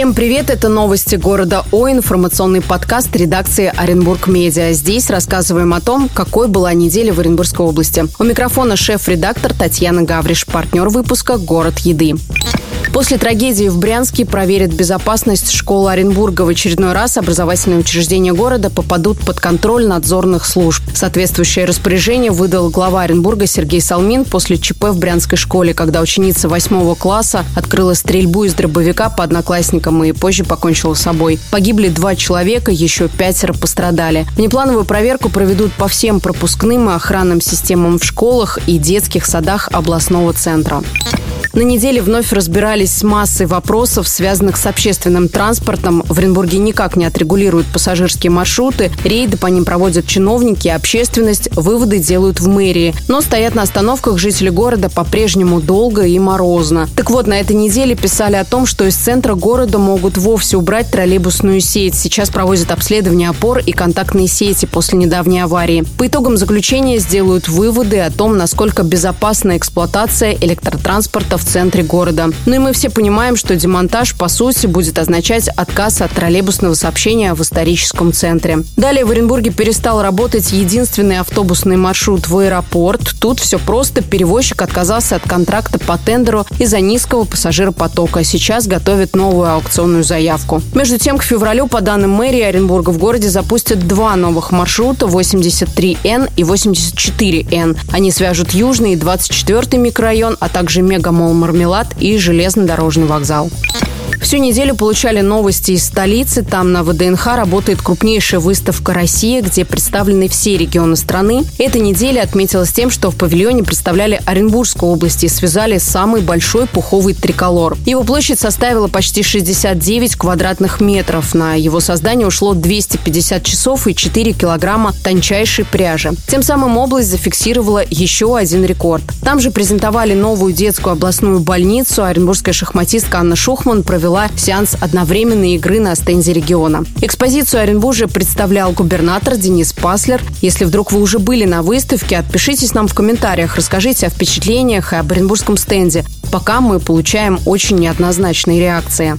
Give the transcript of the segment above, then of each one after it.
Всем привет, это новости города О, информационный подкаст редакции Оренбург Медиа. Здесь рассказываем о том, какой была неделя в Оренбургской области. У микрофона шеф-редактор Татьяна Гавриш, партнер выпуска «Город еды». После трагедии в Брянске проверят безопасность школы Оренбурга. В очередной раз образовательные учреждения города попадут под контроль надзорных служб. Соответствующее распоряжение выдал глава Оренбурга Сергей Салмин после ЧП в Брянской школе, когда ученица восьмого класса открыла стрельбу из дробовика по одноклассникам и позже покончила с собой. Погибли два человека, еще пятеро пострадали. Внеплановую проверку проведут по всем пропускным и охранным системам в школах и детских садах областного центра. На неделе вновь разбирались с массой вопросов, связанных с общественным транспортом. В Оренбурге никак не отрегулируют пассажирские маршруты, рейды по ним проводят чиновники, общественность, выводы делают в мэрии. Но стоят на остановках жители города по-прежнему долго и морозно. Так вот, на этой неделе писали о том, что из центра города могут вовсе убрать троллейбусную сеть. Сейчас проводят обследование опор и контактные сети после недавней аварии. По итогам заключения сделают выводы о том, насколько безопасна эксплуатация электротранспорта в центре города. Ну и мы все понимаем, что демонтаж, по сути, будет означать отказ от троллейбусного сообщения в историческом центре. Далее в Оренбурге перестал работать единственный автобусный маршрут в аэропорт. Тут все просто. Перевозчик отказался от контракта по тендеру из-за низкого пассажиропотока. Сейчас готовит новую аукционную заявку. Между тем, к февралю, по данным мэрии Оренбурга, в городе запустят два новых маршрута 83Н и 84Н. Они свяжут Южный и 24 микрорайон, а также мегамол «Мармелад» и железнодорожный вокзал. Всю неделю получали новости из столицы. Там на ВДНХ работает крупнейшая выставка «Россия», где представлены все регионы страны. Эта неделя отметилась тем, что в павильоне представляли Оренбургскую область и связали самый большой пуховый триколор. Его площадь составила почти 69 квадратных метров. На его создание ушло 250 часов и 4 килограмма тончайшей пряжи. Тем самым область зафиксировала еще один рекорд. Там же презентовали новую детскую областную больницу. Оренбургская шахматистка Анна Шухман провела провела сеанс одновременной игры на стенде региона. Экспозицию Оренбуржья представлял губернатор Денис Паслер. Если вдруг вы уже были на выставке, отпишитесь нам в комментариях, расскажите о впечатлениях и об Оренбургском стенде. Пока мы получаем очень неоднозначные реакции.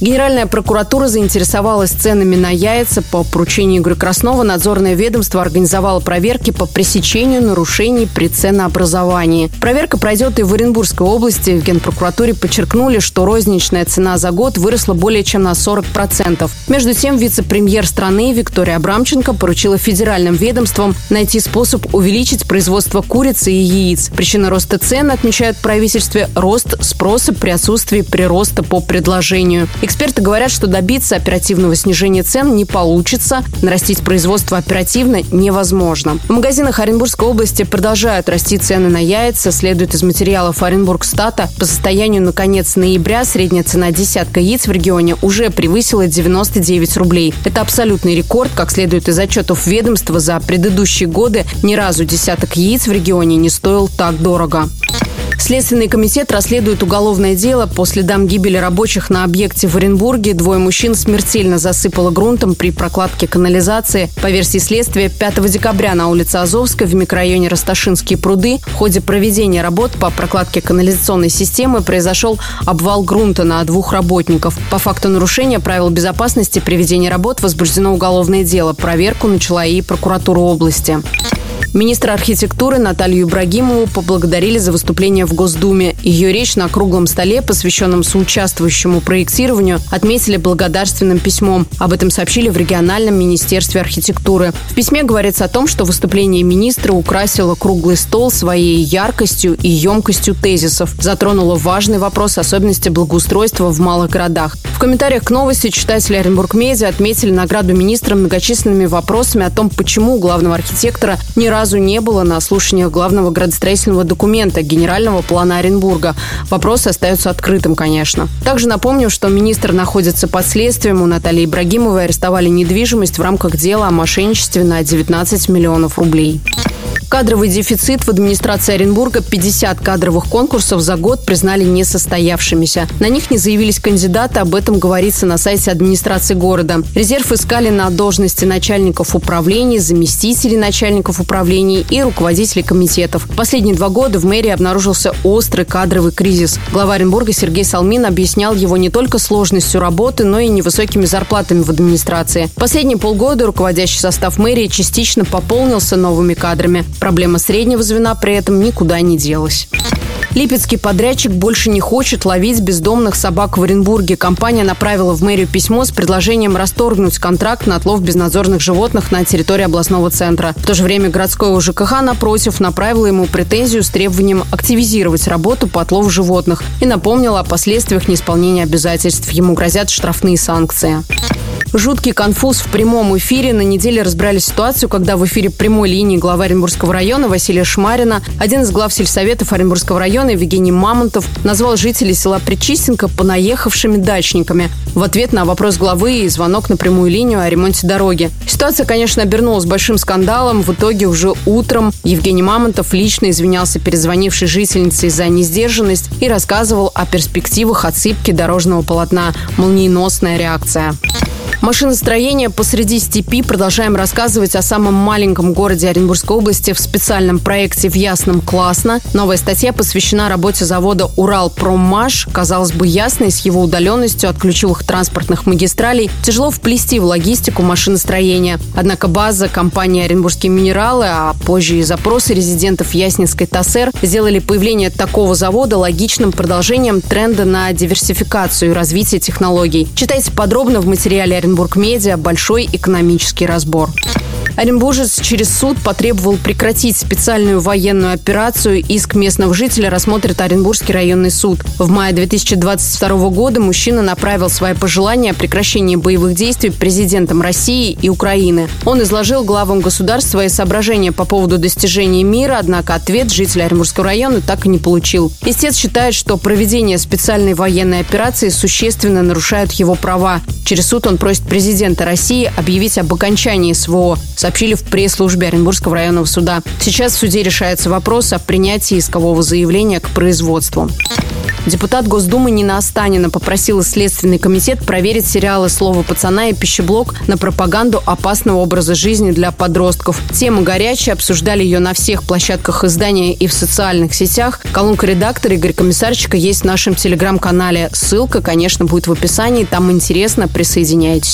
Генеральная прокуратура заинтересовалась ценами на яйца. По поручению Игоря Краснова надзорное ведомство организовало проверки по пресечению нарушений при ценообразовании. Проверка пройдет и в Оренбургской области. В Генпрокуратуре подчеркнули, что розничная цена за год выросла более чем на 40%. Между тем, вице-премьер страны Виктория Абрамченко поручила федеральным ведомствам найти способ увеличить производство курицы и яиц. Причина роста цен, отмечают в правительстве, рост спроса при отсутствии прироста по предложению. Эксперты говорят, что добиться оперативного снижения цен не получится. Нарастить производство оперативно невозможно. В магазинах Оренбургской области продолжают расти цены на яйца. Следует из материалов Оренбургстата. По состоянию на конец ноября средняя цена десятка яиц в регионе уже превысила 99 рублей. Это абсолютный рекорд. Как следует из отчетов ведомства, за предыдущие годы ни разу десяток яиц в регионе не стоил так дорого. Следственный комитет расследует уголовное дело по следам гибели рабочих на объекте в Оренбурге. Двое мужчин смертельно засыпало грунтом при прокладке канализации. По версии следствия, 5 декабря на улице Азовской в микрорайоне Росташинские пруды в ходе проведения работ по прокладке канализационной системы произошел обвал грунта на двух работников. По факту нарушения правил безопасности при ведении работ возбуждено уголовное дело. Проверку начала и прокуратура области. Министра архитектуры Наталью Ибрагимову поблагодарили за выступление в Госдуме. Ее речь на круглом столе, посвященном соучаствующему проектированию, отметили благодарственным письмом. Об этом сообщили в региональном министерстве архитектуры. В письме говорится о том, что выступление министра украсило круглый стол своей яркостью и емкостью тезисов, затронуло важный вопрос особенности благоустройства в малых городах. В комментариях к новости читатели Оренбург Медиа отметили награду министра многочисленными вопросами о том, почему у главного архитектора ни разу не было на слушаниях главного градостроительного документа генерального плана Оренбурга. Вопрос остается открытым, конечно. Также напомню, что министр находится под следствием. У Натальи Ибрагимовой арестовали недвижимость в рамках дела о мошенничестве на 19 миллионов рублей. Кадровый дефицит в администрации Оренбурга 50 кадровых конкурсов за год признали несостоявшимися. На них не заявились кандидаты, об этом говорится на сайте администрации города. Резерв искали на должности начальников управлений, заместителей начальников управлений и руководителей комитетов. Последние два года в мэрии обнаружился острый кадровый кризис. Глава Оренбурга Сергей Салмин объяснял его не только сложностью работы, но и невысокими зарплатами в администрации. Последние полгода руководящий состав мэрии частично пополнился новыми кадрами. Проблема среднего звена при этом никуда не делась. Липецкий подрядчик больше не хочет ловить бездомных собак в Оренбурге. Компания направила в мэрию письмо с предложением расторгнуть контракт на отлов безнадзорных животных на территории областного центра. В то же время городское УЖКХ, напротив, направило ему претензию с требованием активизировать работу по отлову животных и напомнила о последствиях неисполнения обязательств. Ему грозят штрафные санкции. Жуткий конфуз в прямом эфире. На неделе разбирали ситуацию, когда в эфире прямой линии глава Оренбургского района Василия Шмарина, один из глав сельсоветов Оренбургского района Евгений Мамонтов назвал жителей села Причистенко понаехавшими дачниками. В ответ на вопрос главы и звонок на прямую линию о ремонте дороги. Ситуация, конечно, обернулась большим скандалом. В итоге уже утром Евгений Мамонтов лично извинялся перед звонившей жительницей за несдержанность и рассказывал о перспективах отсыпки дорожного полотна. Молниеносная реакция. Машиностроение посреди степи. Продолжаем рассказывать о самом маленьком городе Оренбургской области в специальном проекте «В Ясном классно». Новая статья посвящена работе завода «Уралпроммаш». Казалось бы, Ясный с его удаленностью от ключевых транспортных магистралей тяжело вплести в логистику машиностроения. Однако база компании «Оренбургские минералы», а позже и запросы резидентов Яснинской ТАССР сделали появление такого завода логичным продолжением тренда на диверсификацию и развитие технологий. Читайте подробно в материале Оренбург Медиа большой экономический разбор. Оренбуржец через суд потребовал прекратить специальную военную операцию. Иск местного жителя рассмотрит Оренбургский районный суд. В мае 2022 года мужчина направил свои пожелания о прекращении боевых действий президентам России и Украины. Он изложил главам государств свои соображения по поводу достижения мира, однако ответ жителя Оренбургского района так и не получил. Истец считает, что проведение специальной военной операции существенно нарушает его права. Через суд он просит президента России объявить об окончании СВО сообщили в пресс-службе Оренбургского районного суда. Сейчас в суде решается вопрос о принятии искового заявления к производству. Депутат Госдумы Нина Останина попросила Следственный комитет проверить сериалы «Слово пацана» и «Пищеблок» на пропаганду опасного образа жизни для подростков. Тема горячая, обсуждали ее на всех площадках издания и в социальных сетях. Колонка редактора Игорь Комиссарчика есть в нашем телеграм-канале. Ссылка, конечно, будет в описании. Там интересно, присоединяйтесь.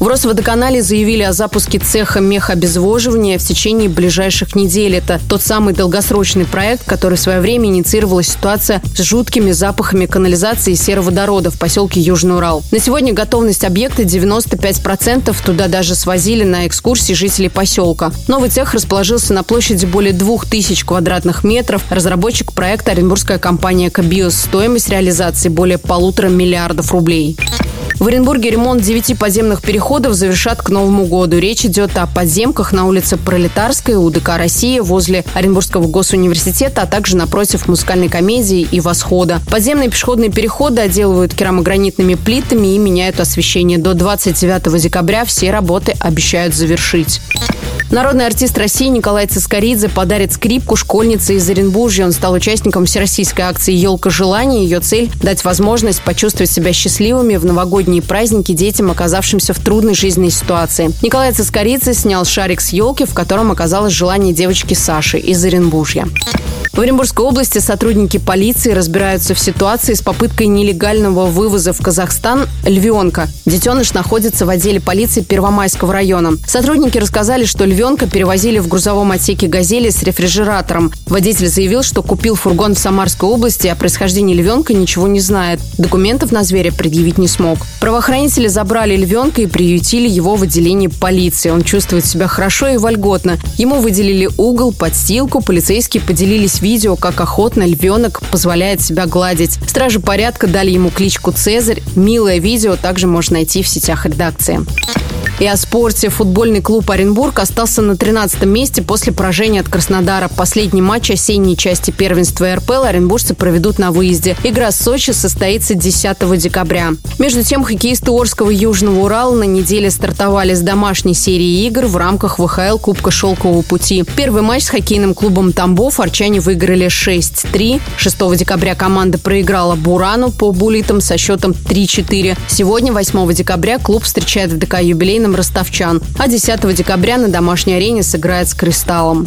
В Росводоканале заявили о запуске цеха мехобезвоживания в течение ближайших недель. Это тот самый долгосрочный проект, который в свое время инициировала ситуация с жуткими запахами канализации и сероводорода в поселке Южный Урал. На сегодня готовность объекта 95%. Туда даже свозили на экскурсии жителей поселка. Новый цех расположился на площади более 2000 квадратных метров. Разработчик проекта оренбургская компания «Кабиос». Стоимость реализации более полутора миллиардов рублей. В Оренбурге ремонт девяти подземных переходов завершат к Новому году. Речь идет о подземках на улице Пролетарской, УДК «Россия», возле Оренбургского госуниверситета, а также напротив музыкальной комедии и «Восхода». Подземные пешеходные переходы отделывают керамогранитными плитами и меняют освещение. До 29 декабря все работы обещают завершить. Народный артист России Николай Цискоридзе подарит скрипку школьнице из Оренбуржья. Он стал участником всероссийской акции «Елка желаний». Ее цель – дать возможность почувствовать себя счастливыми в новогодние праздники детям, оказавшимся в трудной жизненной ситуации. Николай Цискоридзе снял шарик с елки, в котором оказалось желание девочки Саши из Оренбуржья. В Оренбургской области сотрудники полиции разбираются в ситуации с попыткой нелегального вывоза в Казахстан львенка. Детеныш находится в отделе полиции Первомайского района. Сотрудники рассказали, что львенка перевозили в грузовом отсеке «Газели» с рефрижератором. Водитель заявил, что купил фургон в Самарской области, а о происхождении львенка ничего не знает. Документов на зверя предъявить не смог. Правоохранители забрали львенка и приютили его в отделении полиции. Он чувствует себя хорошо и вольготно. Ему выделили угол, подстилку, полицейские поделились видео, как охотно львенок позволяет себя гладить. Стражи порядка дали ему кличку Цезарь. Милое видео также можно найти в сетях редакции. И о спорте. Футбольный клуб Оренбург остался на 13 месте после поражения от Краснодара. Последний матч осенней части первенства РПЛ оренбуржцы проведут на выезде. Игра с Сочи состоится 10 декабря. Между тем, хоккеисты Орского Южного Урала на неделе стартовали с домашней серии игр в рамках ВХЛ Кубка Шелкового пути. Первый матч с хоккейным клубом Тамбов арчане выиграли 6-3. 6 декабря команда проиграла Бурану по булитам со счетом 3-4. Сегодня, 8 декабря, клуб встречает в ДК юбилейном ростовчан, а 10 декабря на домашней арене сыграет с «Кристаллом».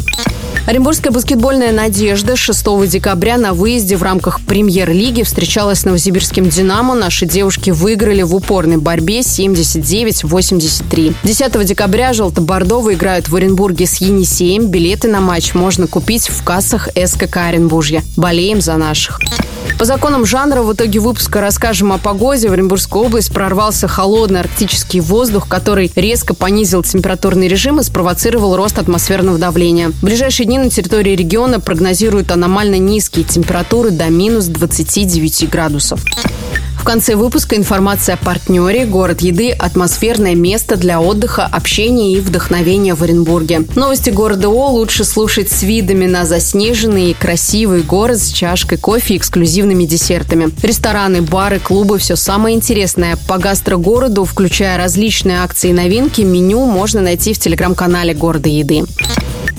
Оренбургская баскетбольная «Надежда» 6 декабря на выезде в рамках премьер-лиги встречалась с новосибирским «Динамо». Наши девушки выиграли в упорной борьбе 79-83. 10 декабря желто-бордовые играют в Оренбурге с «Енисеем». Билеты на матч можно купить в кассах СКК Оренбуржья. Болеем за наших. По законам жанра в итоге выпуска расскажем о погоде. В Оренбургскую область прорвался холодный арктический воздух, который резко понизил температурный режим и спровоцировал рост атмосферного давления. В ближайшие дни на территории региона прогнозируют аномально низкие температуры до минус 29 градусов. В конце выпуска информация о партнере «Город еды» – атмосферное место для отдыха, общения и вдохновения в Оренбурге. Новости города О лучше слушать с видами на заснеженный и красивый город с чашкой кофе и эксклюзивными десертами. Рестораны, бары, клубы – все самое интересное. По гастрогороду, включая различные акции и новинки, меню можно найти в телеграм-канале «Города еды».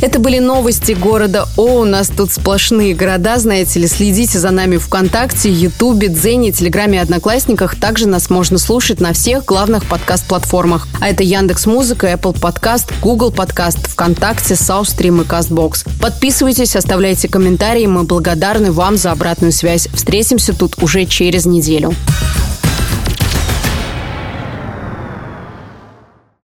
Это были новости города О. У нас тут сплошные города, знаете ли. Следите за нами ВКонтакте, Ютубе, Дзене, Телеграме и Одноклассниках. Также нас можно слушать на всех главных подкаст-платформах. А это Яндекс Музыка, Apple Podcast, Google Podcast, ВКонтакте, Саустрим и Castbox. Подписывайтесь, оставляйте комментарии. Мы благодарны вам за обратную связь. Встретимся тут уже через неделю.